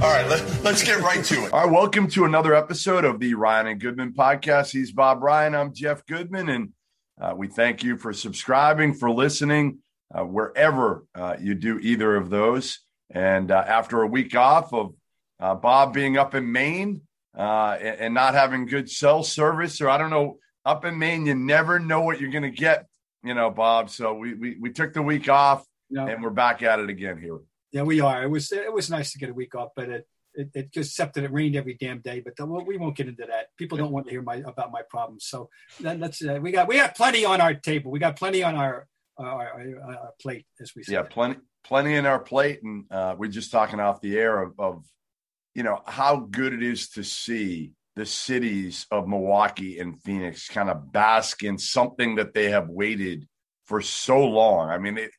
All right, let, let's get right to it. All right, welcome to another episode of the Ryan and Goodman podcast. He's Bob Ryan. I'm Jeff Goodman, and uh, we thank you for subscribing, for listening, uh, wherever uh, you do either of those. And uh, after a week off of uh, Bob being up in Maine uh, and, and not having good cell service, or I don't know, up in Maine, you never know what you're going to get, you know, Bob. So we, we, we took the week off, No. and we're back at it again here. Yeah, we are. It was it was nice to get a week off, but it it, it just except that it rained every damn day. But the, well, we won't get into that. People don't want to hear my about my problems. So that, that's uh, we got we got plenty on our table. We got plenty on our our, our, our plate, as we say. Yeah, plenty, plenty in our plate, and uh, we're just talking off the air of, of, you know, how good it is to see the cities of Milwaukee and Phoenix kind of bask in something that they have waited for so long. I mean, it,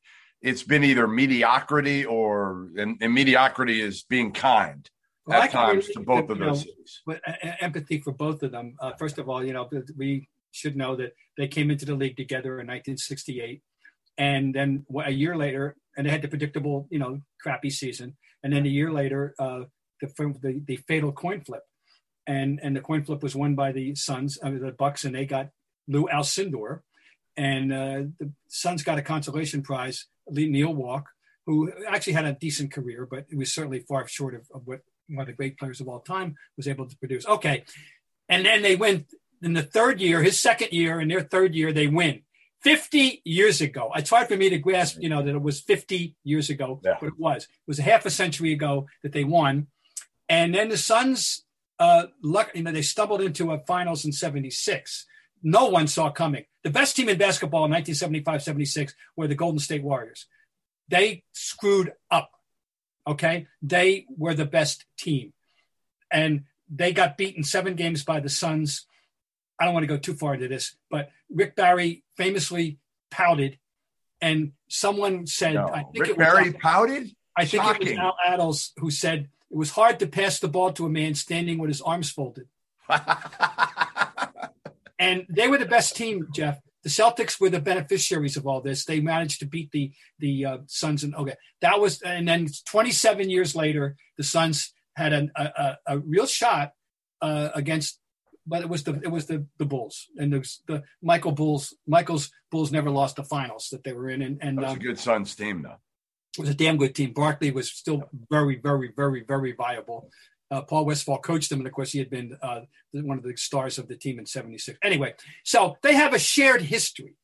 it's been either mediocrity or, and, and mediocrity is being kind Well, at times really- to both of those know, empathy for both of them. Uh, first of all, you know we should know that they came into the league together in 1968, and then a year later, and they had the predictable, you know, crappy season, and then a year later, uh, the, the the fatal coin flip, and and the coin flip was won by the Suns, uh, the Bucks, and they got Lou Alcindor, and uh, the Suns got a consolation prize, Neil Walk, who actually had a decent career, but it was certainly far short of, of what one of the great players of all time was able to produce. Okay. And then they win in the third year, his second year, in their third year, they win. 50 years ago. It's hard for me to grasp, you know, that it was 50 years ago, Yeah. but it was. It was a half a century ago that they won. And then the Suns, uh, luck, you know, they stumbled into a finals in 76. No one saw coming. The best team in basketball in 1975 76 were the Golden State Warriors. They screwed up. Okay. They were the best team. And they got beaten seven games by the Suns. I don't want to go too far into this, but Rick Barry famously pouted. And someone said, No. I think Rick it was Barry pouted? I think it was Al Attles who said it was hard to pass the ball to a man standing with his arms folded. And they were the best team, Jeff. The Celtics were the beneficiaries of all this. They managed to beat the the uh, Suns, and okay, that was. And then 27 years later, the Suns had an, a, a, a real shot uh, against, but it was the it was the the Bulls and the, the Michael Bulls. Michael's Bulls never lost the finals that they were in, and, and That was um, a good Suns team, though. it was a damn good team. Barkley was still very, very, very, very viable. Uh, Paul Westphal coached them, and of course, he had been uh, one of the stars of the team in '76. Anyway, so they have a shared history,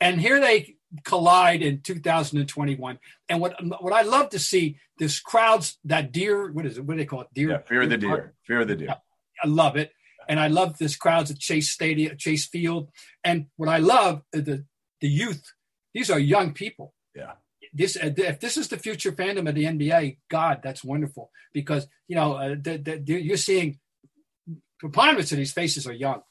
and here they collide in 2021. And what what I love to see this crowds that deer. What is it? What do they call it? Deer. Yeah, fear of the deer. Fear of the deer. I love it, and I love this crowds at Chase Stadium, Chase Field, and what I love the the youth. These are young people Yeah. This uh, if this is the future fandom of the NBA, God, that's wonderful because you know uh, the, the, you're seeing preponderance of these faces are young,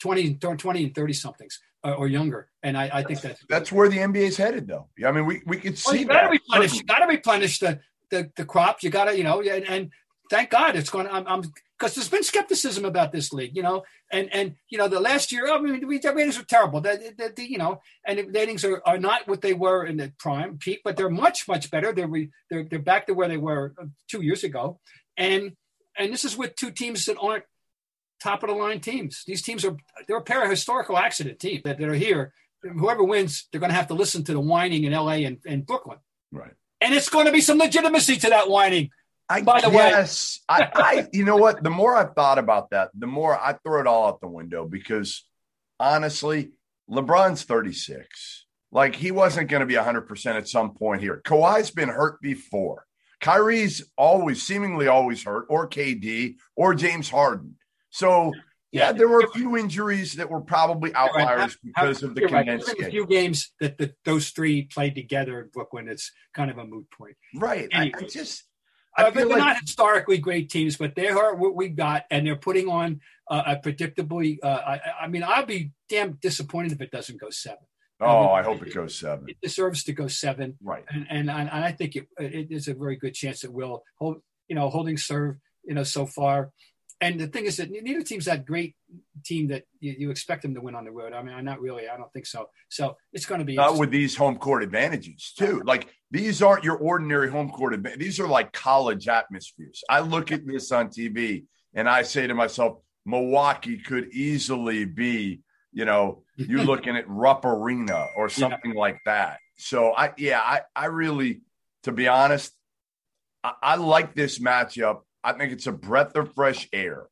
20, 20 and thirty somethings uh, or younger, and I, I think that's That's where the NBA's headed, though. Yeah, I mean, we, we could well, see you got to that. replenish. You got to replenish the the the crop. You got to you know and, and thank God it's going. I'm, I'm because there's been skepticism about this league, you know, and and you know the last year, I mean, the ratings were terrible. The, the, the, you know, and the ratings are, are not what they were in the prime peak, but they're much much better. They're re, they're they're back to where they were uh, two years ago, and and this is with two teams that aren't top of the line teams. These teams are they're a pair of historical accident teams that, that are here. Whoever wins, they're going to have to listen to the whining in L.A. and, and Brooklyn Right. and it's going to be some legitimacy to that whining. I By the way- guess I, I you know what? The more I've thought about that, the more I throw it all out the window because honestly, LeBron's 36. Like he wasn't going to be 100% at some point here. Kawhi's been hurt before. Kyrie's always seemingly always hurt, or KD, or James Harden. So yeah, Yeah. there were a few injuries that were probably outliers because of the right. condensed There's a few games that the, those three played together in Brooklyn. It's kind of a moot point. Right. I, I just I feel they're like not historically great teams, but they are what we've got, and they're putting on uh, a predictably. Uh, I, I mean, I'll be damn disappointed if it doesn't go seven. oh, I hope it goes seven. It deserves to go seven, Right. and and, and I think it, it is a very good chance it will. Hold, you know, holding serve, you know, so far. And the thing is that neither team's that great team that you, you expect them to win on the road. I mean, I'm not really. I don't think so. So it's going to be Not with these home court advantages, too. Like these aren't your ordinary home court advantage. These are like college atmospheres. I look at this on TV and I say to myself, Milwaukee could easily be, you know, you're looking at Rupp Arena or something like that. So I, yeah, I, I really, to be honest, I, I like this matchup. I think it's a breath of fresh air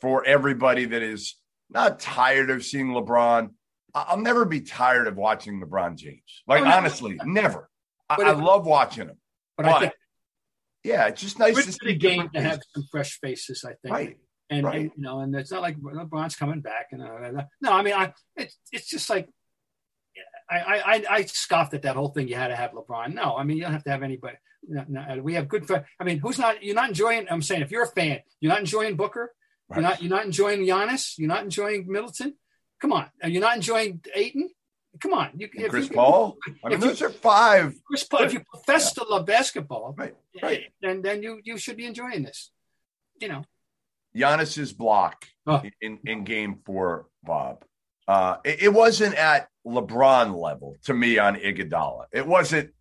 for everybody that is not tired of seeing LeBron. I'll never be tired of watching LeBron James. Like Oh, no. honestly, never. I, But I love watching him. but I but- think Yeah, it's just nice to see the game to have some fresh faces. I think. Right. and, Right. and, you know, and it's not like LeBron's coming back. And uh, no, I mean, I it's it's just like I I- I scoffed at that whole thing. You had to have LeBron. No, I mean you don't have to have anybody. No, no, we have good. I mean, who's not? You're not enjoying. I'm saying if you're a fan, you're not enjoying Booker. You're not. You're not enjoying Giannis. You're not enjoying Middleton. Come on, you're not enjoying Ayton. Come on, you, Chris you- Paul. I mean, if you- those are five. Chris Paul. If you profess to love basketball, Right. Right. then then you you should be enjoying this. You know. Giannis's block Oh. in, in game four, Bob. Uh, it, it wasn't at LeBron level to me on Iguodala. It wasn't.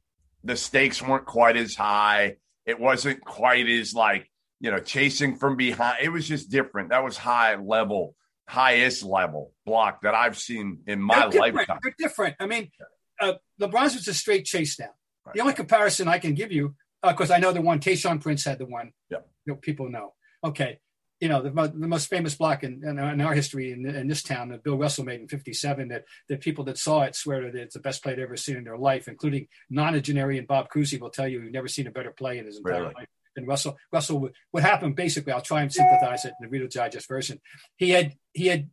The stakes weren't quite as high. It wasn't quite as like you know chasing from behind. It was just different. That was high level, highest level block that I've seen in my They're lifetime. They're different. I mean, uh, LeBron's was a straight chase down. Right. The only comparison I can give you, because I know the one, Tayshaun Prince had the one. Yep. You know, people know. Okay. You know, the, the most famous block in, in, in our history in, in this town that Bill Russell made in 57 that, that people that saw it swear that it's the best play they've ever seen in their life, including nonagenarian Bob Cousy will tell you he's never seen a better play in his entire Really? life And Russell. Russell, what happened basically, I'll try and sympathize it in the Reader Digest version. He had, he had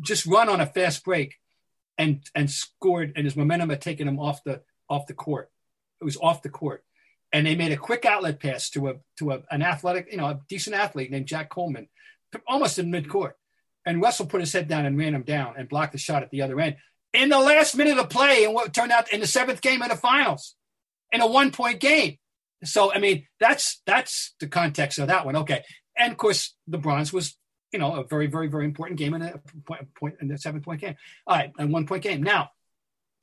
just run on a fast break and and scored, and his momentum had taken him off the off the court. It was off the court, and they made a quick outlet pass to a to a, an athletic, you know, a decent athlete named Jack Coleman, almost in midcourt. And Russell put his head down and ran him down and blocked the shot at the other end in the last minute of play, and what turned out in the seventh game of the finals, in a one point game. So I mean, that's that's the context of that one. Okay, and of course, LeBron's was you know a very very very important game in a point, point in the seven point game. All right, a one point game. Now,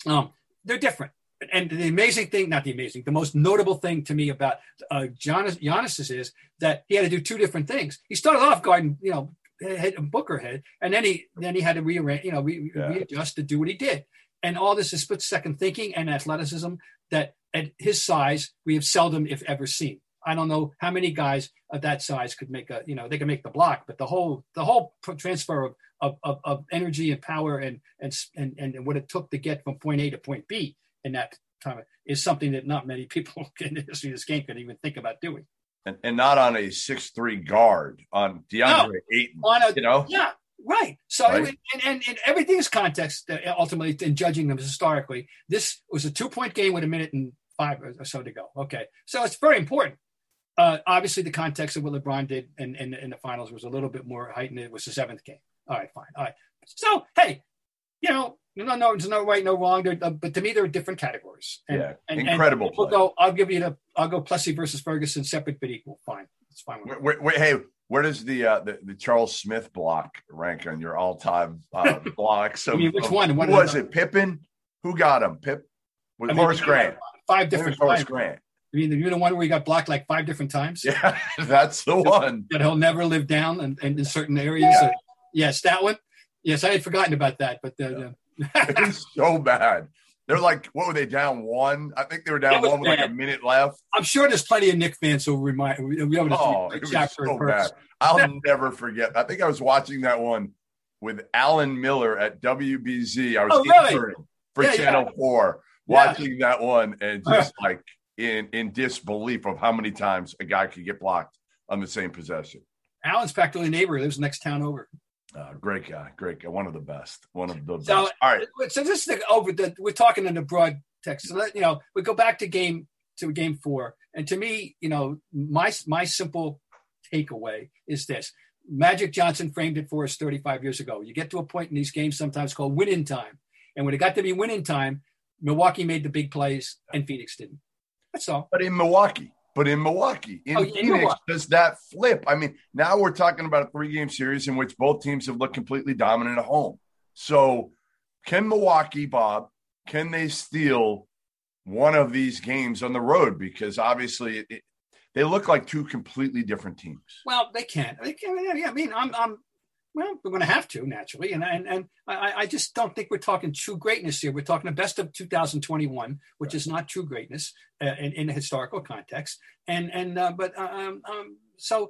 um, they're different. And the amazing thing, not the amazing, the most notable thing to me about uh, Giannis, Giannis's is that he had to do two different things. He started off guarding, you know, head, Booker head, and then he then he had to rearrange, you know, re, Yeah. readjust to do what he did. And all this is split second thinking and athleticism that at his size we have seldom, if ever, seen. I don't know how many guys of that size could make a, you know, they can make the block, but the whole the whole transfer of of, of, of energy and power and, and and and what it took to get from point A to point B in that time is something that not many people in the history of this game could even think about doing. and, and not on a six three guard on DeAndre Ayton. On a- you know, Yeah, right. So Right. it- and, and, and everything's context uh, ultimately in judging them historically. This was a two point game with a minute and five or so to go. Okay, so it's very important. Uh, obviously, the context of what LeBron did in, in, in the finals was a little bit more heightened. It was the seventh game. All right, fine. All right. So hey, you know, no, no, there's no right, no wrong. They're, uh, but to me, they're different categories. And, Yeah, and, incredible And we'll go. I'll give you the. I'll go Plessy versus Ferguson, separate but equal. Fine. It's fine. With. Wait, wait, wait, hey, where does the, uh, the the Charles Smith block rank on your all time uh, blocks? I mean, which one? What- was it? Pippen? Who got him? Pip? Was I mean, Horace Grant? Five I think it different. Horace. Grant. I mean, you know, one where he got blocked like five different times. Yeah, that's the one. That he'll never live down, and, and in certain areas. Yeah. Yes, that one. Yes, I had forgotten about that, but uh, It was so bad. They're like, what were they down one? I think they were down one with like a minute left. I'm sure there's plenty of Knick fans who remind. We have Oh, it was so bad. I'll never forget. I think I was watching that one with Alan Miller at WBZ. I was Oh, really? for Yeah, yeah. Channel Four, Yeah. watching that one, and just like in in disbelief of how many times a guy could get blocked on the same possession. Alan's practically a neighbor. He lives next town over. Uh, great guy, great guy, one of the best, one of the So, best. All right, so this is the, over the we're talking in the broad text. So let, you know, we go back to game to game four, and to me, you know, my my simple takeaway is this: Magic Johnson framed it for us 35 years ago. You get to a point in these games sometimes called win-in time, and when it got to be win-in time, Milwaukee made the big plays and Phoenix didn't. That's all. but in Milwaukee, but in Milwaukee, in Oh, in Phoenix, Milwaukee. does that flip? I mean, now we're talking about a three game series in which both teams have looked completely dominant at home. So, can Milwaukee, Bob, can they steal one of these games on the road? Because obviously, it, they look like two completely different teams. Well, they can't. They can, yeah, yeah, I mean, I'm, I'm, well, we're going to have to naturally, and and and I, I just don't think we're talking true greatness here. We're talking the best of 2021, which is not true greatness uh, in, in a historical context. And and uh, but uh, um, um so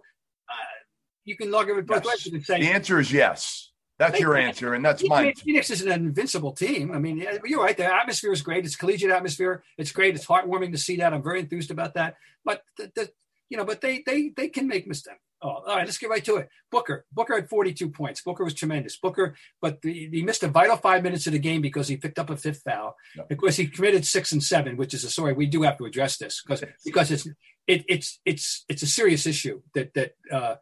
uh, you can log it both Yes. ways. Can say The answer is yes. That's your answer, and that's mine. Phoenix is an invincible team. I mean, you're right. The atmosphere is great. It's collegiate atmosphere. It's great. It's heartwarming to see that. I'm very enthused about that. But the, the you know, but they they they can make mistakes. Oh, all right. Let's get right to it. Booker. Booker had 42 points. Booker was tremendous. Booker, but the, he missed a vital five minutes of the game because he picked up a fifth foul. Yeah. Because he committed six and seven, which is a story we do have to address this because because it's it, it's it's it's a serious issue that that uh,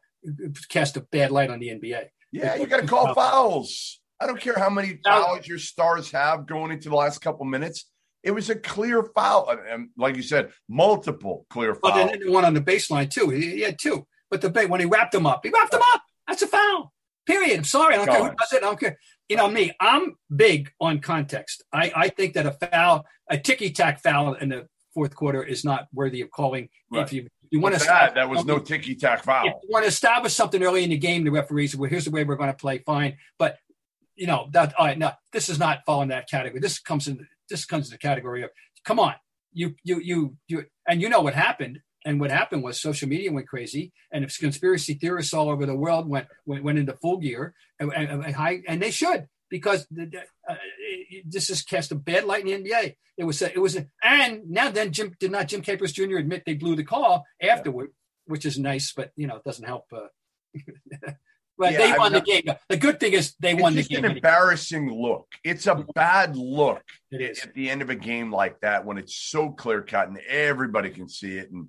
cast a bad light on the NBA. Yeah, you got to call fouls. I don't care how many fouls your stars have going into the last couple minutes. It was a clear foul, and- like you said, multiple clear fouls. But fouls. then the one on the baseline too. He had two. But the ba- when he wrapped them up, he wrapped them up. That's a foul. Period. I'm sorry. I don't care who does it. I don't care. You know me. I'm big on context. I, I think that a foul, a ticky tack foul in the fourth quarter is not worthy of calling. Right. If you you want to that, that was no ticky tack foul. if you want to establish something early in the game, the referees well, here's the way we're going to play. Fine, but you know that all right, no, this is not falling that category. This comes in this comes in the category of come on, you you you you, and you know what happened. And what happened was social media went crazy, and if conspiracy theorists all over the world went went, went into full gear, and, and, and high, and they should because the, uh, this has cast a bad light in the NBA. It was a, it was a, and now then Jim did not Jim Capers Jr. admit they blew the call afterward, which is nice, but you know it doesn't help. Uh, but Yeah, they won the game. The good thing is they It's won the game. an anyway. embarrassing look. It's a bad look It is. at the end of a game like that when it's so clear cut and everybody can see it. And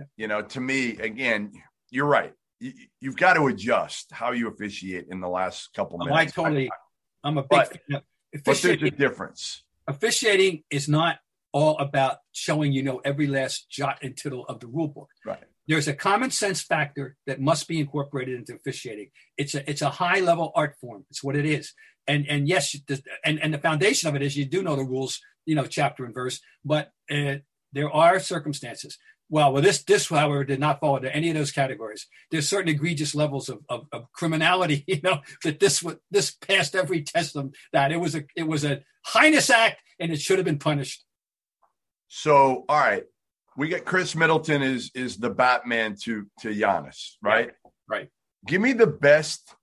Yeah. you know, to me, again, you're right. You, you've got to adjust how you officiate in the last couple Oh, I totally. I'm a big But- fan of But there's a difference. Officiating is not all about showing you know every last jot and tittle of the rule book. Right. there's a common sense factor that must be incorporated into officiating. It's a it's a high level art form. It's what it is. And and yes, the- and and the foundation of it is you do know the rules, you know, chapter and verse. But uh, there are circumstances. Well, well, this this however did not fall into any of those categories. There's certain egregious levels of, of, of criminality, you know, that this this passed every test of that. It was a it was a heinous act, and it should have been punished. So, all right, we get Khris Middleton is is the Batman to to Giannis, right? Right. Give me the best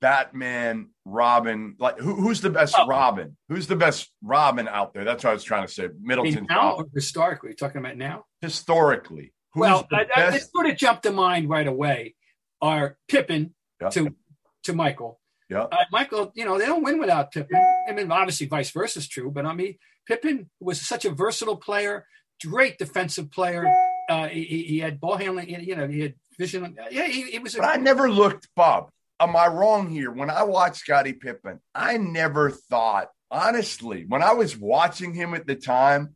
Batman Robin. Like who, who's the best Oh. Robin? Who's the best Robin out there? That's what I was trying to say. I mean, Middleton now Robin. or historically, talking about now. historically. Who's well, the I, I, the best? two that jumped to mind right away are Pippen Yeah. to to Michael. Yeah. Uh, Michael, you know, they don't win without Pippen. I mean, obviously, vice versa is true, but I mean, Pippen was such a versatile player, great defensive player. Uh, he, he- he had ball handling, you know, he had vision. Yeah, he, he was. A, But I never looked, Bob. Am I wrong here? When I watched Scottie Pippen, I never thought, honestly, when I was watching him at the time,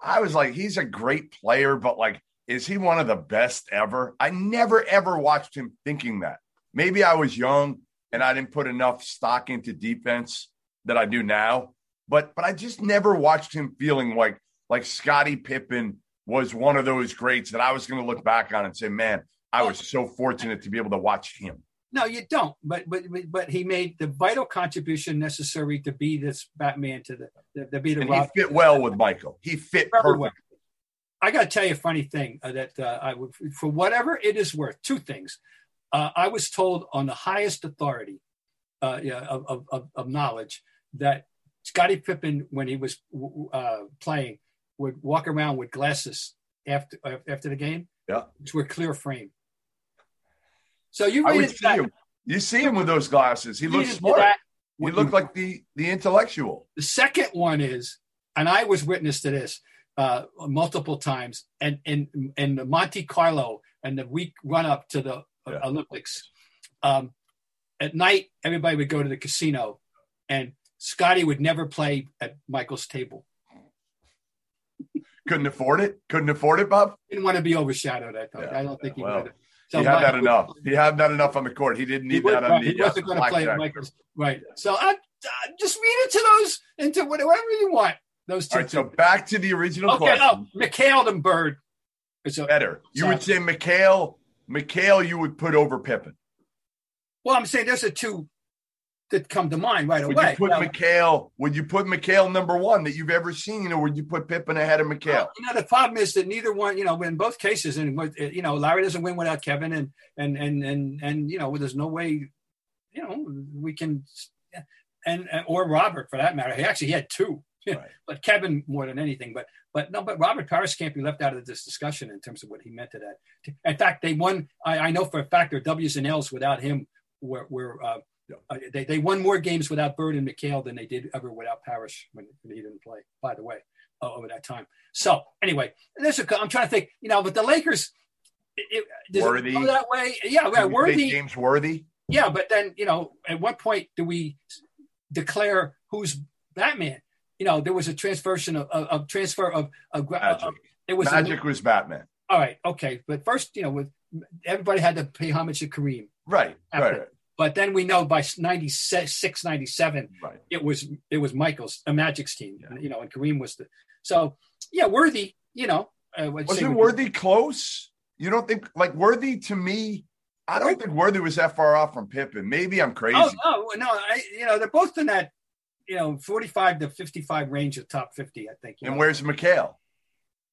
I was like, he's a great player, but like, is he one of the best ever? I never ever watched him thinking that. Maybe I was young and I didn't put enough stock into defense that I do now. But but I just never watched him feeling like like Scottie Pippen was one of those greats that I was going to look back on and say, man, I was so fortunate to be able to watch him. No, you don't. But but but he made the vital contribution necessary to be this Batman to the to be the And Rob. he fit well with Michael. He fit Very perfect. well. I got to tell you a funny thing uh, that uh, I would, for whatever it is worth, two things. Uh, I was told on the highest authority uh, yeah, of, of, of, of knowledge that Scottie Pippen, when he was uh, playing, would walk around with glasses after uh, after the game, Yeah. which were clear frame. So you I would see that, him. You see him with those glasses. He read looks smart. that, He looked like the the intellectual. The second one is, and I was witness to this uh, multiple times, and and and Monte Carlo and the week run up to the uh, Yeah. Olympics. Um, at night, everybody would go to the casino, and Scottie would never play at Michael's table. Couldn't afford it. Couldn't afford it, Bob. Didn't want to be overshadowed. I thought. Yeah. I don't think he Well, would. He had that enough. He had that enough on the court. He didn't He, need would, that on right, the. he wasn't uh, going to play. Right. So I, I just read into those into whatever you want. Those two. All right, so back to the original okay. Oh, question. McHale and Bird. A, Better. You Sorry. would say McHale. McHale, you would put over Pippen. Well, I'm saying there's a two that come to mind right Would away. you put Well, McHale? Would you put McHale number one that you've ever seen, or would you put Pippen ahead of McHale? you know, the problem is that neither one, you know, in both cases, and you know, Larry doesn't win without Kevin, and and and and and you know, there's no way, you know, we can, and or Robert for that matter. He actually he had two, Right. but Kevin more than anything. But but no, but Robert Parish can't be left out of this discussion in terms of what he meant to that. In fact, they won. I, I know for a fact their W's and L's without him were were. Uh, uh, they, they won more games without Bird and McHale than they did ever without Parish when, when he didn't play, by the way, uh, over that time. So anyway, there's a, I'm trying to think, you know, but the Lakers, it, Worthy. it that way? Yeah, worthy. James Worthy. Yeah, but then, you know, at what point do we declare who's Batman? You know, there was a transversion of, of, of transfer of, of, Magic. of it was a- Magic was Batman. all right, okay. But first, you know, with everybody had to pay homage to Kareem. Right. After- Right. But then we know by 96, 97, Right. it was it was Michael's a Magic's team, Yeah. you know, and Kareem was the so yeah, worthy, you know. Uh, I say Wasn't Worthy close? You don't think like Worthy to me? I don't think Worthy was that far off from Pippen. Maybe I'm oh, crazy. Oh no, no, I you know they're both in that you know forty five to fifty five range of top fifty. I think. and know. where's McHale?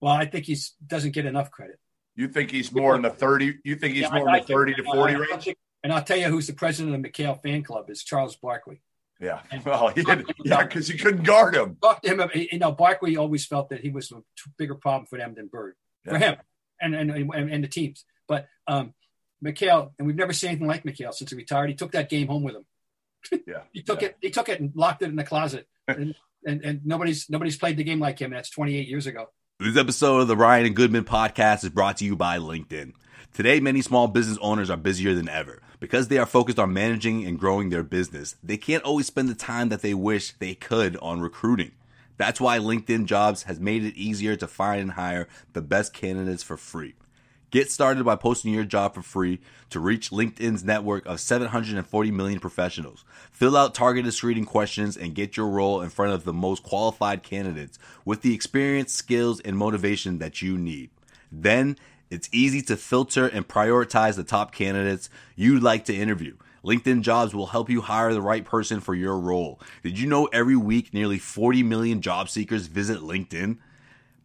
Well, I think he's doesn't get enough credit. You think he's more in the thirty? You think he's Yeah, more I- in I the thirty to forty I- I range? think- And I'll tell you who's the president of the McHale fan club is Charles Barkley. Yeah. Well, he had, yeah, because he couldn't guard him. Talk to him. You know, Barkley always felt that he was a bigger problem for them than Bird for him and and, and and the teams. But um, McHale, and we've never seen anything like McHale since he retired. He took that game home with him. Yeah. He took Yeah. it. He took it and locked it in the closet. and, and and nobody's nobody's played the game like him. And that's 28 years ago. This episode of the Ryan and Goodman podcast is brought to you by LinkedIn. Today, many small business owners are busier than ever. Because they are focused on managing and growing their business, they can't always spend the time that they wish they could on recruiting. That's why LinkedIn Jobs has made it easier to find and hire the best candidates for free. Get started by posting your job for free to reach LinkedIn's network of 740 million professionals. Fill out targeted screening questions and get your role in front of the most qualified candidates with the experience, skills, and motivation that you need. Then it's easy to filter and prioritize the top candidates you'd like to interview. LinkedIn Jobs will help you hire the right person for your role. Did you know every week nearly 40 million job seekers visit LinkedIn?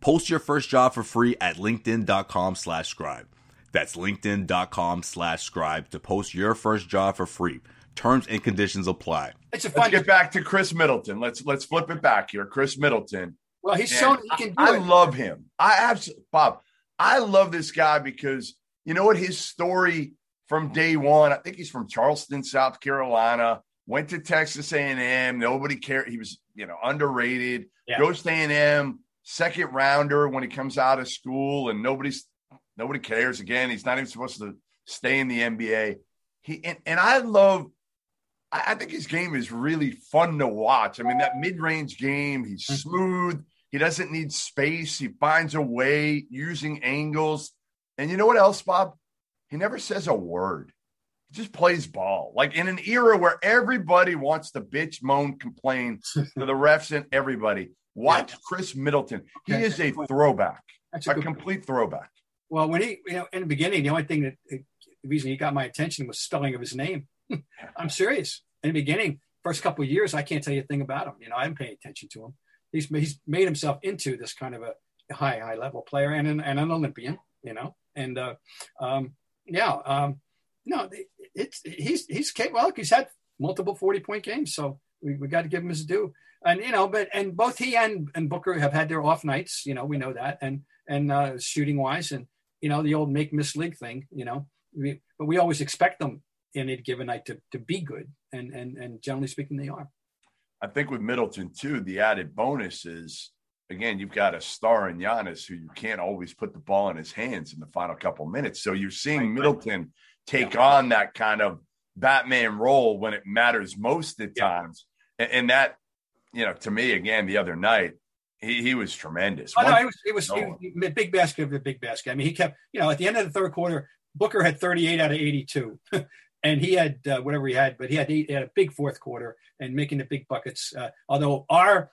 Post your first job for free at linkedin.com slash scribe. That's linkedin.com slash scribe to post your first job for free. Terms and conditions apply. It's a Let's fun. get back to Khris Middleton. Let's let's flip it back here. Khris Middleton. well, he's Man, shown he can do I it. love him. I absolutely, Bob. I love this guy because you know what his story from day one. I think he's from Charleston, South Carolina. Went to Texas A&M. Nobody cared. He was you know underrated. Yeah. Goes to A&M, second rounder when he comes out of school, and nobody's nobody cares. Again, he's not even supposed to stay in the NBA. He and, and I love. I I think his game is really fun to watch. I mean, that mid-range game, he's Mm-hmm. smooth. He doesn't need space. He finds a way using angles. And you know what else, Bob? He never says a word. He just plays ball. Like in an era where everybody wants to bitch, moan, complain to the refs and everybody. Watch Khris Middleton. He Okay. is a throwback, That's a a complete throwback. Well, when he, you know, in the beginning, the only thing that the reason he got my attention was spelling of his name. I'm serious. In the beginning, first couple of years, I can't tell you a thing about him. You know, I didn't pay attention to him. He's he's made himself into this kind of a high high level player and an, and an Olympian. You know, and uh, um, yeah, um, no, it's he's he's capable. He's had multiple forty point games, so we, we got to give him his due. And you know, but and both he and and Booker have had their off nights. You know, we know that. And and uh, shooting wise, and you know the old make miss league thing. You know, we, but we always expect them in a given night to, to be good, and and and generally speaking, they are. I think with Middleton too, the added bonus is again you've got a star in Giannis who you can't always put the ball in his hands in the final couple minutes. So you're seeing right, Middleton take yeah. on that kind of Batman role when it matters most at yeah. times, and, and that you know to me again the other night he, he was tremendous. Oh, no, it was it was, it was big basket of the big basket. I mean, he kept you know at the end of the third quarter, Booker had 38 out of 82, and he had uh, whatever he had, but he had, he had a big fourth quarter and making the big buckets. Uh, although our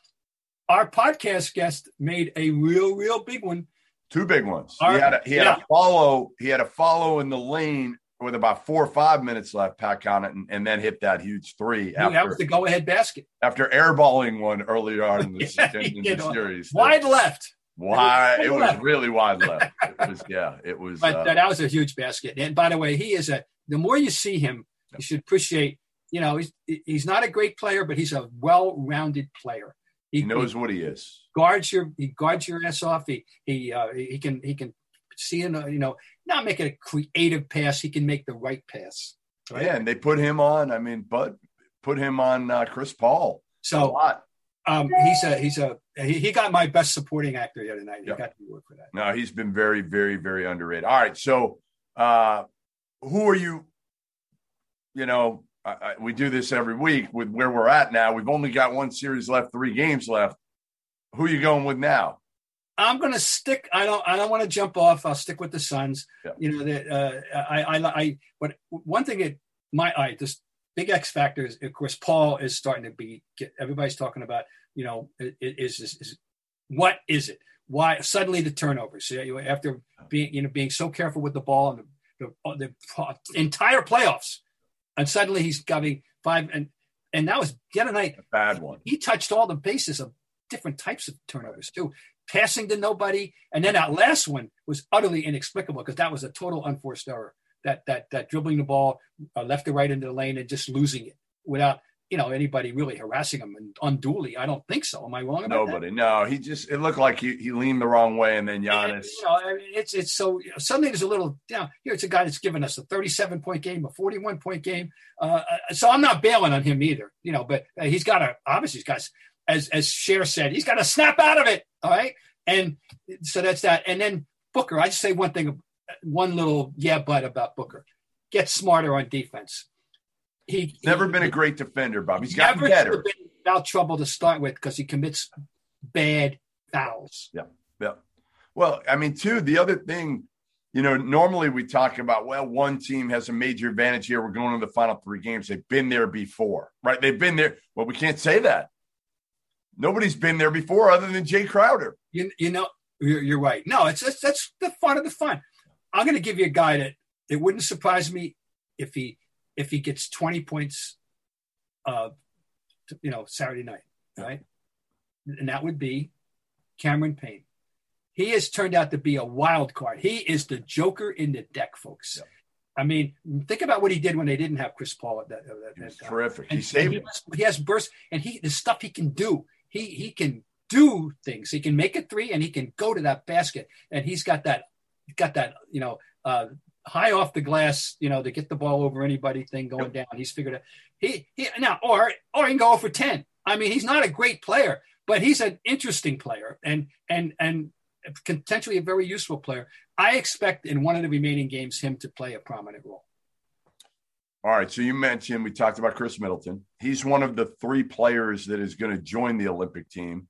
our podcast guest made a real real big one, two big ones. Our, he had a, he had yeah. a follow. He had a follow in the lane with about four or five minutes left, Pat Connaughton, and, and then hit that huge three. After, that was the go-ahead basket. After airballing one earlier on in the, yeah, in the series. Wide left. Wide. It was, it was really wide left. It was, yeah, it was. But uh, that was a huge basket. And by the way, he is a, the more you see him, you should appreciate, you know, he's, he's not a great player, but he's a well-rounded player. He, he knows he what he is. Guards your, he guards your ass off. He, he, uh, he can, he can see, in, you know, not make a creative pass. He can make the right pass. Right? Yeah, and they put him on. I mean, Bud put him on uh, Chris Paul. So um, he's a he's a he, he, got my best supporting actor the other night. He yep. got the award for that. No, he's been very very very underrated. All right, so uh, who are you? You know, I, I, we do this every week with where we're at now. We've only got one series left, three games left. Who are you going with now? I'm going to stick. I don't. I don't want to jump off. I'll stick with the Suns. Yeah. You know that. Uh, I, I. I. But one thing that my eye, this big X factor is, of course, Paul is starting to be. Get, everybody's talking about. You know, is, is, is what is it? Why suddenly the turnovers? After being you know being so careful with the ball and the, the, the entire playoffs, and suddenly he's getting five and and that was the other night. A bad one. He touched all the bases of different types of turnovers too passing to nobody. And then that last one was utterly inexplicable because that was a total unforced error. That that that dribbling the ball uh, left to right into the lane and just losing it without you know anybody really harassing him and unduly. I don't think so. Am I wrong about Nobody. That? No, he just it looked like he, he leaned the wrong way and then Giannis. And, you know, I mean, it's it's so suddenly there's a little you know, here it's a guy that's given us a 37 point game, a 41 point game. Uh, uh, so I'm not bailing on him either. You know, but uh, he's got to obviously he's got as as Cher said, he's got to snap out of it. All right. And so that's that. And then Booker, I just say one thing, one little yeah, but about Booker. Get smarter on defense. He never he, been a great defender, Bob. He's gotten better. Been without trouble to start with because he commits bad fouls. Yeah, yeah. Well, I mean, too. The other thing, you know, normally we talk about well, one team has a major advantage here. We're going to the final three games. They've been there before, right? They've been there. Well, we can't say that Nobody's been there before other than Jay Crowder. You, you know, you're, you're right. No, it's, it's that's the fun of the fun. I'm going to give you a guy that it wouldn't surprise me if he if he gets 20 points, uh, you know, Saturday night, right? And that would be Cameron Payne. He has turned out to be a wild card. He is the joker in the deck, folks. Yeah. I mean, think about what he did when they didn't have Chris Paul at that. At that terrific. And, he saved. He, he, has bursts, and he the stuff he can do he he can do things. He can make a three and he can go to that basket. And he's got that got that, you know, uh, high off the glass, you know, to get the ball over anybody thing going down. He's figured it. He he now or or he can go for 10. I mean, he's not a great player, but he's an interesting player and and and potentially a very useful player. I expect in one of the remaining games him to play a prominent role. All right. So you mentioned we talked about Khris Middleton. He's one of the three players that is going to join the Olympic team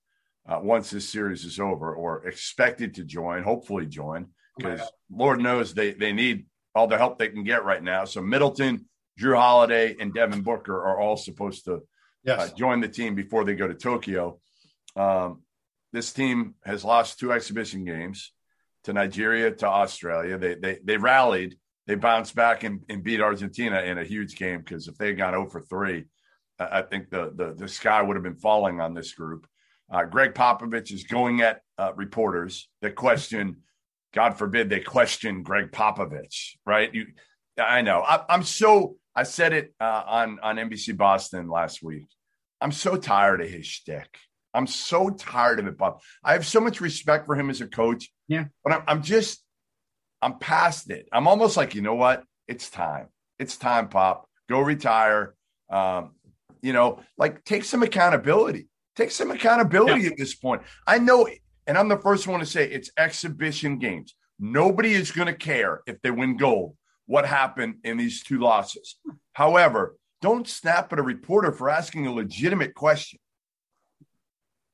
uh, once this series is over, or expected to join, hopefully join, because Lord knows they they need all the help they can get right now. So Middleton, Jrue Holiday, and Devin Booker are all supposed to yes. uh, join the team before they go to Tokyo. Um, this team has lost two exhibition games to Nigeria, to Australia. They they they rallied they bounced back and, and beat Argentina in a huge game because if they had gone 0 for 3, I think the, the, the sky would have been falling on this group. Uh, Gregg Popovich is going at uh, reporters that question, God forbid, they question Gregg Popovich, right? You, I know. I, am so. I said it uh, on on NBC Boston last week. I'm so tired of his shtick. I'm so tired of it, Bob. I have so much respect for him as a coach. Yeah, but I'm, I'm just, I'm past it. I'm almost like, you know what? It's time. It's time, Pop. Go retire. Um, you know, like take some accountability. Take some accountability yeah. at this point. I know, and I'm the first one to say it's exhibition games. Nobody is going to care if they win gold. What happened in these two losses? However, don't snap at a reporter for asking a legitimate question.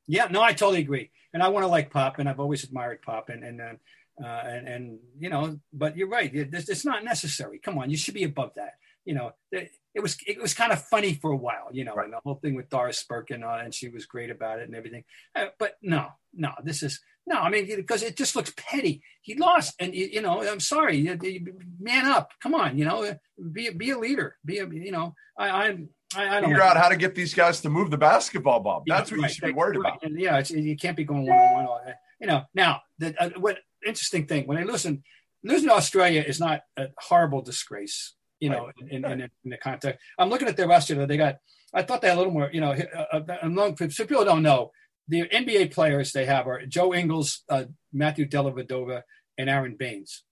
Yeah, no, I totally agree. And I want to like Pop, and I've always admired Pop, and and uh, uh, and, and you know, but you're right. It's, it's not necessary. Come on, you should be above that. You know, it, it was it was kind of funny for a while, you know, right. and the whole thing with Doris and, uh, and she was great about it and everything. Uh, but no, no, this is no. I mean, because it just looks petty. He lost, and you, you know, I'm sorry, man up. Come on, you know, be be a leader. Be a you know, I, I'm I, I figure out how to get these guys to move the basketball, Bob. That's yeah, what right. you should be worried about. Yeah, you can't be going one on one. You know, now the uh, what interesting thing when I listen, losing to Australia is not a horrible disgrace. You know, right. in, in, in, in, the context, I'm looking at their roster. They got. I thought they had a little more. You know, uh, uh so people don't know the NBA players they have are Joe Ingles, uh, Matthew Dellavedova, and Aron Baynes,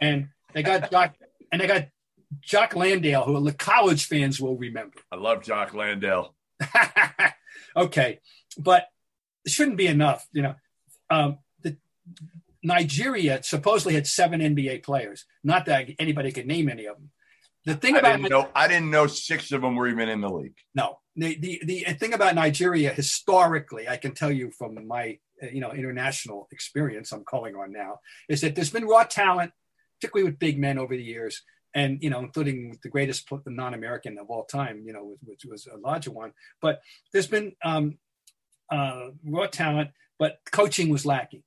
and they got Doc, and they got Jock Landale, who the college fans will remember. I love Jock Landale. okay, but it shouldn't be enough. You know, um, the Nigeria supposedly had seven NBA players. Not that anybody could name any of them. The thing about I didn't know, I didn't know six of them were even in the league. No, the, the the thing about Nigeria historically, I can tell you from my you know international experience, I'm calling on now, is that there's been raw talent, particularly with big men over the years and you know, including the greatest non-American of all time, you know, which was Olajuwon. But there's been um, uh, raw talent, but coaching was lacking,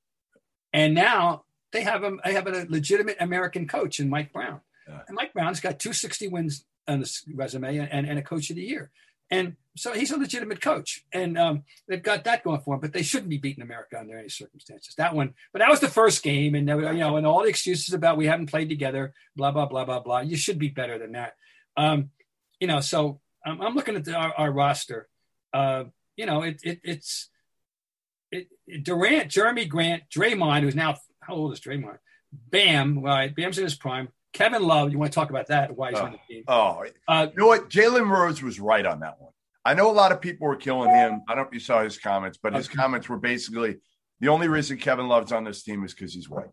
and now they have a they have a legitimate American coach in Mike Brown. Yeah. And Mike Brown's got 260 wins on his resume and, and a coach of the year. And so he's a legitimate coach, and um, they've got that going for him. But they shouldn't be beating America under any circumstances. That one, but that was the first game, and you know, and all the excuses about we haven't played together, blah blah blah blah blah. You should be better than that. Um, you know, so um, I'm looking at the, our, our, roster. Uh, you know, it, it it's it, it, Durant, Jerami Grant, Draymond, who's now how old is Draymond? Bam, right? Bam's in his prime. Kevin Love, you want to talk about that? Why he's oh, on the team? Oh, uh, you know what? Jalen Rose was right on that one. I know a lot of people were killing him. I don't know if you saw his comments, but his okay. comments were basically the only reason Kevin Love's on this team is because he's white.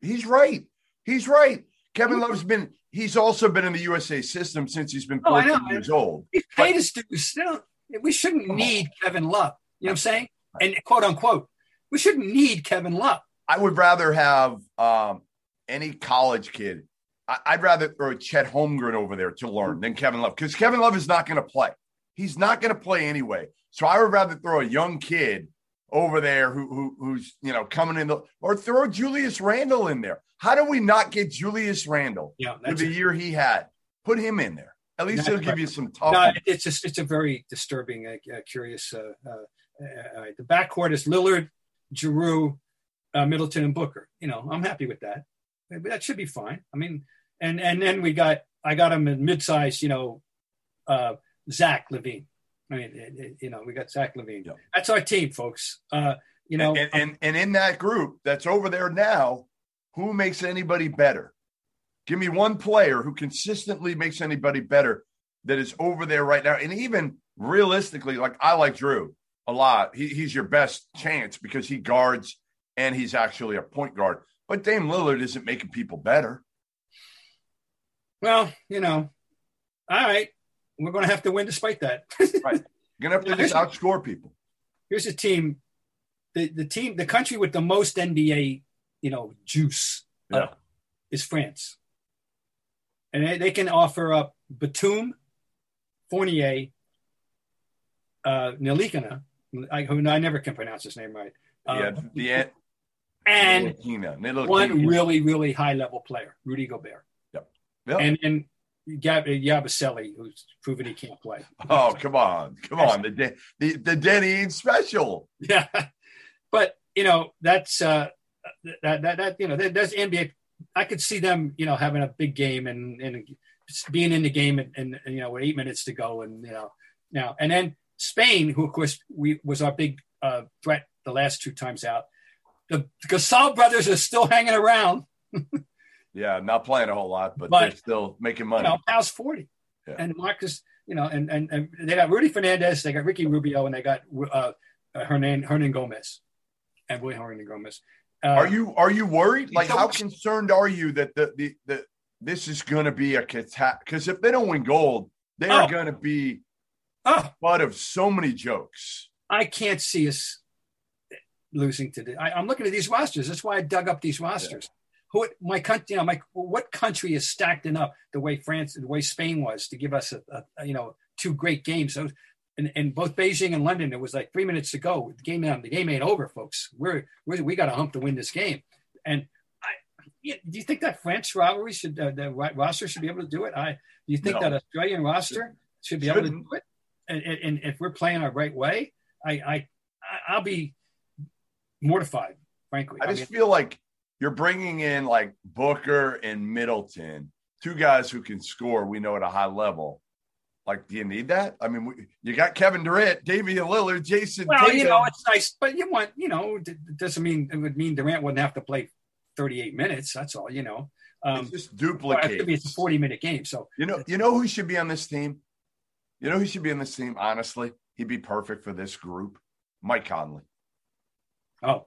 He's right. He's right. Kevin Love's been. He's also been in the USA system since he's been 14 oh, years old. He's paid his dues. Still, we shouldn't need Kevin Love. You know what I'm saying? And quote unquote, we shouldn't need Kevin Love. I would rather have um, any college kid I'd rather throw Chet Holmgren over there to learn than Kevin Love because Kevin Love is not going to play. He's not going to play anyway. So I would rather throw a young kid over there who, who who's you know coming in the or throw Julius Randle in there. How do we not get Julius Randle? yeah, with the year he had? Put him in there. At least it'll give you some tough. No, it's just it's a very disturbing, uh, uh, curious. Uh, uh, uh the backcourt is Lillard, Jrue, uh, Middleton, and Booker. You know, I'm happy with that. That should be fine. I mean, and and then we got I got him in mid-size, you know, uh, Zach LaVine. I mean, it, it, you know, we got Zach LaVine. That's our team, folks. Uh, you know, and, and and in that group that's over there now, who makes anybody better? Give me one player who consistently makes anybody better that is over there right now, and even realistically, like I like Jrue a lot. He, he's your best chance because he guards and he's actually a point guard. But Dame Lillard isn't making people better. Well, you know, all right, we're going to have to win despite that. right, you're going to have to just outscore people. Here's a team, the the team, the country with the most NBA, you know, juice yeah. uh, is France, and they, they, can offer up Batum, Fournier, uh, I, who I never can pronounce his name right. Yeah, uh, the and one really, really high level player, Rudy Gobert. Yep. Yep. and then Gab- Yabusele, who's proven he can't play. Oh, come on, come on. The the the Danny Ainge special. Yeah, but you know that's uh, that that that you know that, that's NBA. I could see them you know having a big game and and being in the game and, and, and you know with eight minutes to go and you know now and then Spain, who of course we was our big uh, threat the last two times out. The Gasol brothers are still hanging around. Yeah, not playing a whole lot, but, But- they're still making You money. know, Pau's forty, Yeah. and Marcus. You know, and, and and they got Rudy Fernandez, they got Ricky Rubio, and they got uh, uh, Hernan Hernangomez, and William Hernangomez. Uh, Are you are you worried? Like, how concerned are you that the the, the this is going to be a cat? Because if they don't win gold, they are Oh. going to be Oh, butt of so many jokes. I can't see us losing to the. I, I'm looking at these rosters. That's why I dug up these rosters. Who my country, you know, my what country is stacked enough the way France, the way Spain was to give us a, a you know two great games. So, in, in both Beijing and London, it was like three minutes to go. The game, the game ain't over, folks. We're, we're we got a hump to win this game. And I, do you think that French rivalry should uh, the roster should be able to do it? I do you think No. that Australian roster should be able to do it? And, and, if we're playing our right way, I, I I'll be mortified, frankly. I I just mean, feel like you're bringing in like Booker and Middleton, two guys who can score. We know at a high level. Like, do you need that? I mean, we, you got Kevin Durant, Damian Lillard, Jayson. well, you know, it's nice, but you want, you know, it doesn't mean it would mean Durant wouldn't have to play 38 minutes. That's all, you know. Um, it's just duplicate. it it's a 40 minute game. So You know, you know who should be on this team? You know who should be in this team? Honestly, he'd be perfect for this group. Mike Conley. oh,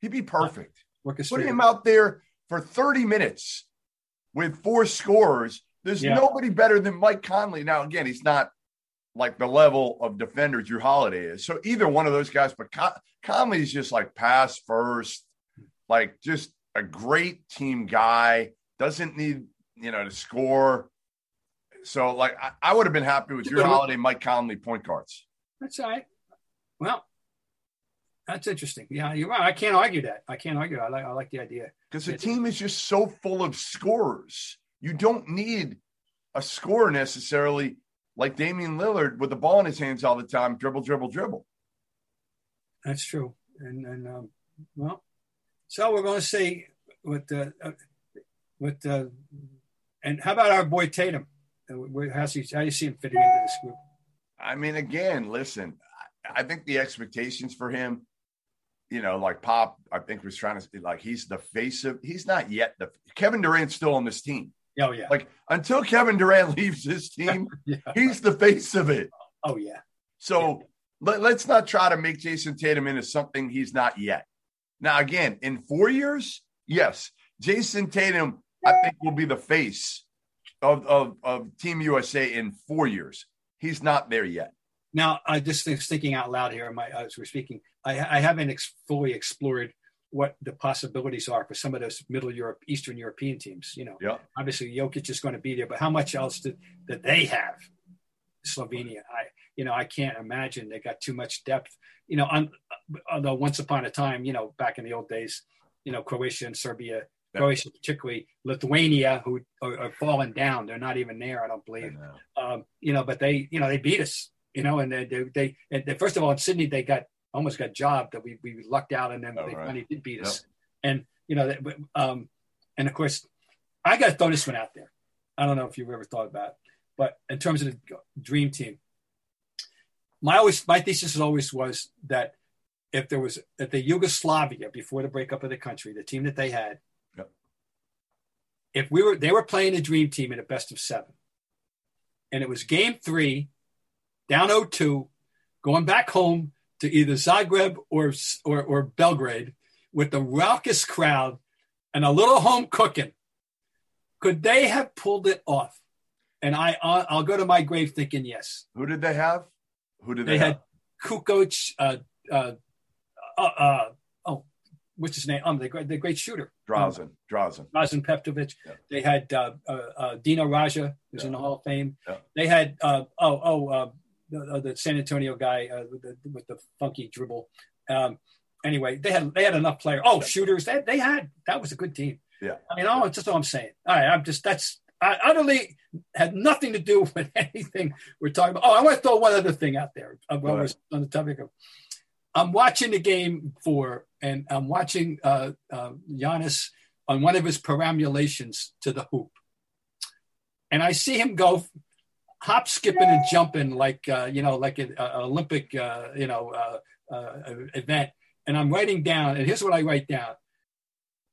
He'd be perfect. Putting orchestrated. him out there for 30 minutes with four scorers. There's Yeah. nobody better than Mike Conley. Now, again, he's not like the level of defender Jrue Holiday is. So either one of those guys, but Con- Conley's just like pass first, like just a great team guy. Doesn't need you know to score. So like I, I would have been happy with Jrue Holiday, Mike Conley point guards. That's all right. Well, that's interesting. Yeah, you're right. I can't argue that. I can't argue. I like I like the idea. because the team is just so full of scorers. You don't need a scorer necessarily like Damian Lillard with the ball in his hands all the time, dribble, dribble, dribble. That's true. And and um, well, so we're going to see with the uh, with the and how about our boy Tatum? Uh, where- How's he, how do you see him fitting into this group? I mean, again, listen, I, think the expectations for him, you know, like Pop, I think was trying to like he's the face of. He's not yet the Kevin Durant's still on this team. Oh yeah. Like until Kevin Durant leaves this team, yeah. he's the face of it. Oh yeah. So let, let's not try to make Jayson Tatum into something he's not yet. Now, again, in four years, yes, Jayson Tatum, I think, will be the face of, of, of Team USA in four years. He's not there yet. Now, I just thinking out loud here my, as we're speaking. I, I haven't ex- fully explored what the possibilities are for some of those Middle Europe, Eastern European teams. You know, Yeah. obviously Jokic is going to be there, but how much else did, that they have? Slovenia, I you know I can't imagine they got too much depth. You know, on, although uh, uh, once upon a time, you know, back in the old days, you know, Croatia and Serbia. Croatia particularly, Lithuania, who are, are falling down. They're not even there, I don't believe um, you know, but they, you know, they beat us, you know, and they, they, they, and they first of all in Sydney they got almost got jobbed that we we lucked out, and then Oh, they right. finally did beat us, and you know, that, um, and of course, I got to throw this one out there. I don't know if you've ever thought about, it, but in terms of the dream team, my always my thesis always was that if there was if the Yugoslavia before the breakup of the country, the team that they had, Yep. If we were they were playing a dream team in a best of seven, and it was game three, down 0-2, going back home to either Zagreb or or, or Belgrade with the raucous crowd and a little home cooking. Could they have pulled it off? And I I'll, I'll go to my grave thinking yes. Who did they have? Who did they, They have? had Kukoc, uh, uh, uh, uh, what's his name? Um, the great, the great shooter, Drazen. Drazen. Razin Pevtovic. Yeah. They had uh, uh, uh, Dino Radja, who's in the Hall of Fame. Yeah. They had uh, oh oh uh, the, uh, the San Antonio guy uh, with, the, with the funky dribble. Um, anyway, they had they had enough players. Oh, shooters. They, they had that was a good team. Yeah. I mean, oh, that's just all I'm saying. All right, I'm just that's I utterly had nothing to do with anything we're talking about. Oh, I want to throw one other thing out there on the topic of. I'm watching the game for, and I'm watching uh, uh, Giannis on one of his perambulations to the hoop, and I see him go hop, skipping, and jumping like uh, you know, like an uh, Olympic, uh, you know, uh, event. And I'm writing down, and here's what I write down: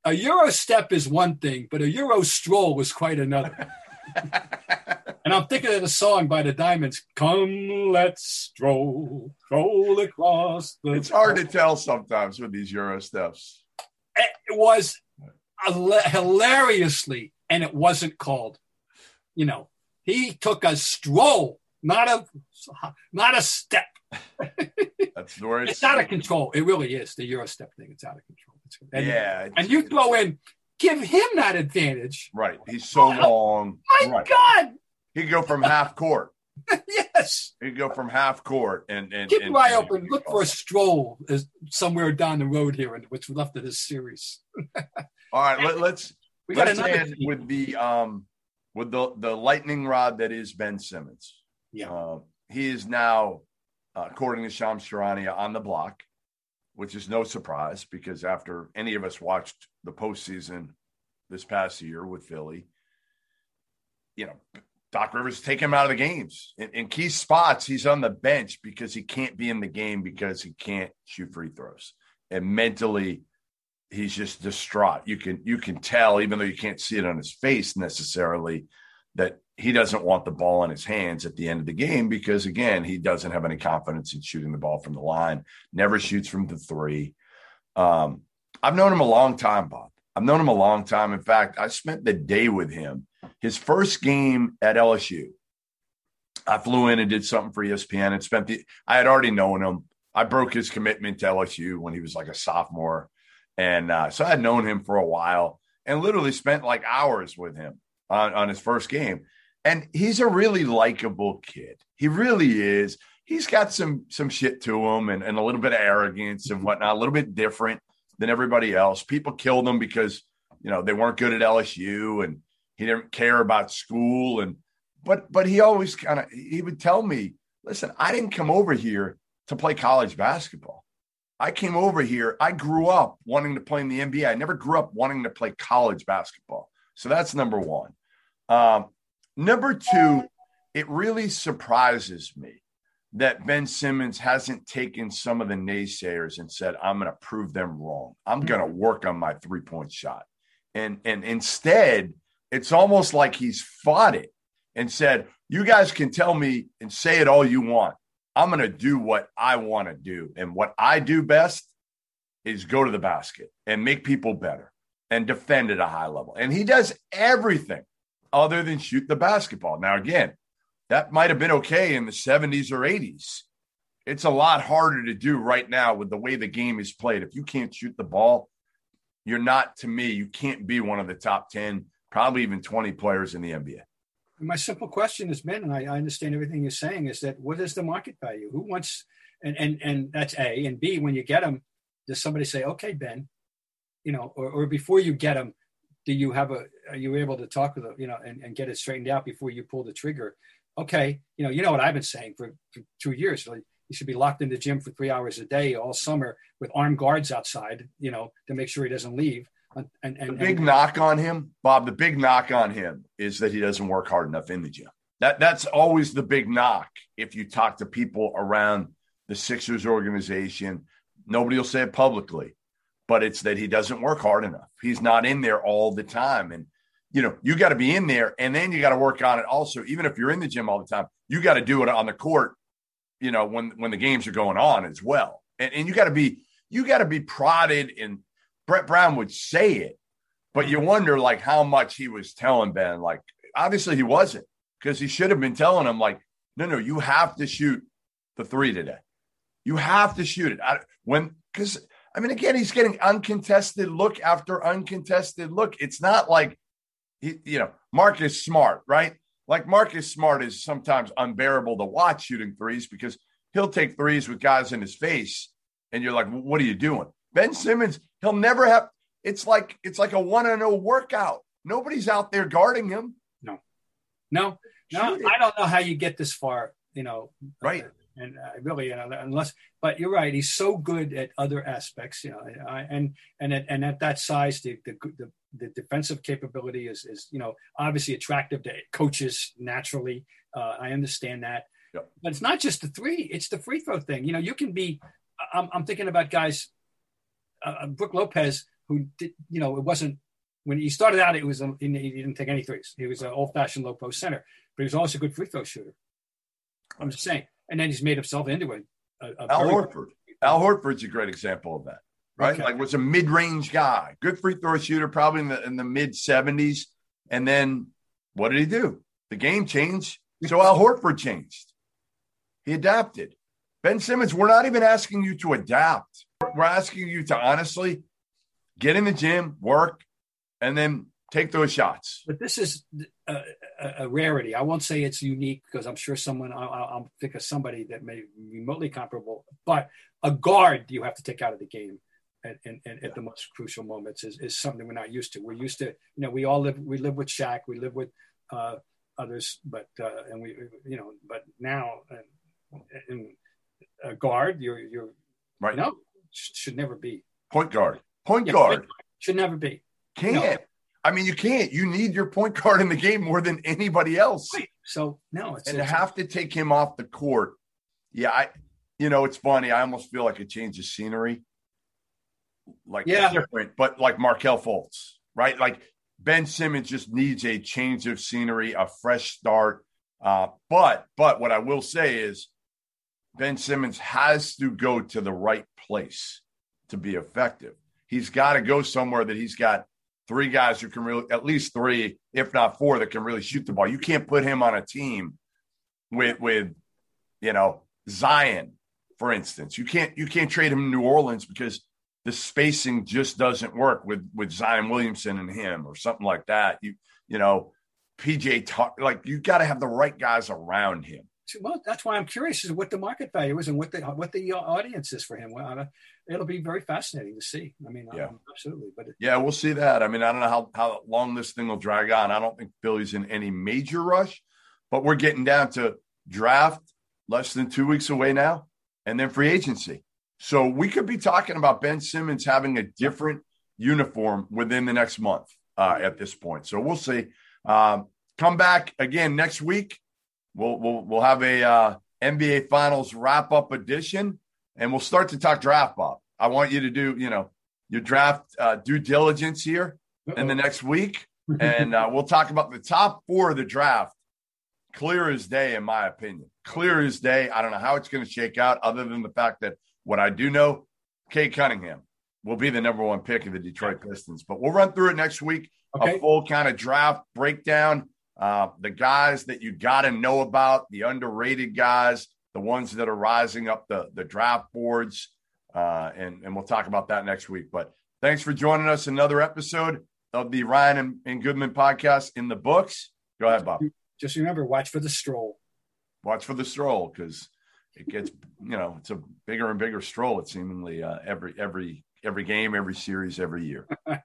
a Euro step is one thing, but a Euro stroll was quite another. and I'm thinking of the song by the Diamonds, "Come, let's stroll, stroll across the." It's hard to tell sometimes with these Euro steps. It was hilariously, and it wasn't called. You know, he took a stroll, not a not a step. That's where it's, it's out of control. It really is the Euro step thing. It's out of control. And, yeah, and you throw in, give him that advantage. Right. He's so long. My right. God. He could go from half court. yes. He could go from half court and, and keep and, your eye open. Look for a stroll somewhere down the road here, and what's left of this series. All right, let, let's we got let's end with the um with the the lightning rod that is Ben Simmons. Yeah, uh, he is now, uh, according to Shams Charania, on the block, which is no surprise because after any of us watched the postseason this past year with Philly, you know, Doc Rivers take him out of the games in, in key spots. He's on the bench because he can't be in the game because he can't shoot free throws, and mentally he's just distraught. You can you can tell, even though you can't see it on his face necessarily, that he doesn't want the ball in his hands at the end of the game because again, he doesn't have any confidence in shooting the ball from the line. Never shoots from the three. Um, I've known him a long time, Bob. I've known him a long time. In fact, I spent the day with him. His first game at LSU, I flew in and did something for ESPN and spent the. I had already known him. I broke his commitment to LSU when he was like a sophomore and uh, so I had known him for a while and literally spent like hours with him on, on his first game. And he's a really likable kid. He really is. He's got some some shit to him and, and a little bit of arrogance and whatnot, a little bit different than everybody else. People killed him because, you know, they weren't good at LSU and he didn't care about school. And but but he always kind of he would tell me, listen, I didn't come over here to play college basketball. I came over here. I grew up wanting to play in the NBA. I never grew up wanting to play college basketball. So that's number one. Um, number two, it really surprises me that Ben Simmons hasn't taken some of the naysayers and said, I'm going to prove them wrong. I'm going to work on my three point shot. And, and instead, it's almost like he's fought it and said, You guys can tell me and say it all you want. I'm going to do what I want to do. And what I do best is go to the basket and make people better and defend at a high level. And he does everything other than shoot the basketball. Now, again, that might have been okay in the 70s or 80s. It's a lot harder to do right now with the way the game is played. If you can't shoot the ball, you're not, to me, you can't be one of the top 10, probably even 20 players in the NBA. My simple question has been, and I, I understand everything you're saying, is that what is the market value? Who wants, and and and that's A and B. When you get them, does somebody say, "Okay, Ben," you know, or, or before you get them, do you have a? Are you able to talk with them, you know, and, and get it straightened out before you pull the trigger? Okay, you know, you know what I've been saying for, for two years. Like, he should be locked in the gym for three hours a day all summer with armed guards outside, you know, to make sure he doesn't leave. Uh, and, and, the big and, knock on him, Bob. The big knock on him is that he doesn't work hard enough in the gym. That that's always the big knock. If you talk to people around the Sixers organization, nobody will say it publicly, but it's that he doesn't work hard enough. He's not in there all the time, and you know you got to be in there, and then you got to work on it. Also, even if you're in the gym all the time, you got to do it on the court. You know when when the games are going on as well, and, and you got to be you got to be prodded and Brett Brown would say it, but you wonder like how much he was telling Ben. Like obviously he wasn't because he should have been telling him like, no, no, you have to shoot the three today. You have to shoot it I, when because I mean again he's getting uncontested look after uncontested look. It's not like he, you know, Marcus Smart, right? Like Marcus Smart is sometimes unbearable to watch shooting threes because he'll take threes with guys in his face, and you're like, what are you doing? Ben Simmons, he'll never have. It's like it's like a one and zero workout. Nobody's out there guarding him. No. No, no, I don't know how you get this far. You know, Right. and uh, really, you know, unless, but you're right. He's so good at other aspects, you know, I, and and at, and at that size, the the, the the defensive capability is is you know obviously attractive to coaches naturally. Uh, I understand that, Yep. but it's not just the three; it's the free throw thing. You know, you can be. I'm, I'm thinking about guys, uh, Brook Lopez, who did, you know, it wasn't when he started out. It was a, he didn't take any threes. He was an old fashioned low post center, but he was also a good free throw shooter. I'm just saying, and then he's made himself into a. a, a Al Horford. Al Horford's a great example of that, right? Okay. Like was a mid-range guy, good free throw shooter, probably in the in the mid seventies. And then what did he do? The game changed, so Al Horford changed. He adapted. Ben Simmons, we're not even asking you to adapt. We're asking you to honestly get in the gym, work, and then take those shots. But this is a, a, a rarity. I won't say it's unique because I'm sure someone, I'll, I'll I'll think of somebody that may be remotely comparable, but a guard you have to take out of the game at, at, at, at the most crucial moments is, is something we're not used to. We're used to, you know, we all live, we live with Shaq, we live with uh, others, but, uh, and we, you know, but now, and, and a guard, you're, you're, Right. no, sh- should never be. Point guard. Point Yeah, guard. Should never be. Can't. No. I mean, you can't. You need your point guard in the game more than anybody else. So, no, it's, and to have to take him off the court, yeah, I, you know, it's funny. I almost feel like a change of scenery, like Yeah. different, but like Markelle Fultz, right? Like Ben Simmons just needs a change of scenery, a fresh start. Uh, but, but what I will say is, Ben Simmons has to go to the right place to be effective. He's got to go somewhere that he's got three guys who can really, at least three, if not four, that can really shoot the ball. You can't put him on a team with with you know Zion, for instance. You can't you can't trade him to New Orleans because the spacing just doesn't work with with Zion Williamson and him or something like that. You you know PJ talk, like you got to have the right guys around him. Well, that's why I'm curious as to what the market value is and what the what the audience is for him. Well, uh, it'll be very fascinating to see. I mean, Yeah. um, absolutely. But it, Yeah, we'll see that. I mean, I don't know how, how long this thing will drag on. I don't think Philly's in any major rush, but we're getting down to draft less than two weeks away now, and then free agency. So we could be talking about Ben Simmons having a different uniform within the next month uh, at this point. So we'll see. Um, come back again next week. We'll we'll we'll have a uh, NBA Finals wrap up edition, and we'll start to talk draft, Bob. I want you to do you know your draft uh, due diligence here in the next week, and uh, we'll talk about the top four of the draft. Clear as day, in my opinion. Clear as day. I don't know how it's going to shake out, other than the fact that what I do know, Cade Cunningham will be the number one pick of the Detroit Pistons. But we'll run through it next week. Okay. A full kind of draft breakdown. Uh, the guys that you got to know about, the underrated guys, the ones that are rising up the the draft boards, uh, and and we'll talk about that next week. But thanks for joining us. Another episode of the Ryan and, and Goodman podcast in the books. Go ahead, Bob. just remember, watch for the stroll. Watch for the stroll because it gets you know it's a bigger and bigger stroll. It seemingly uh, every every every game, every series, every year.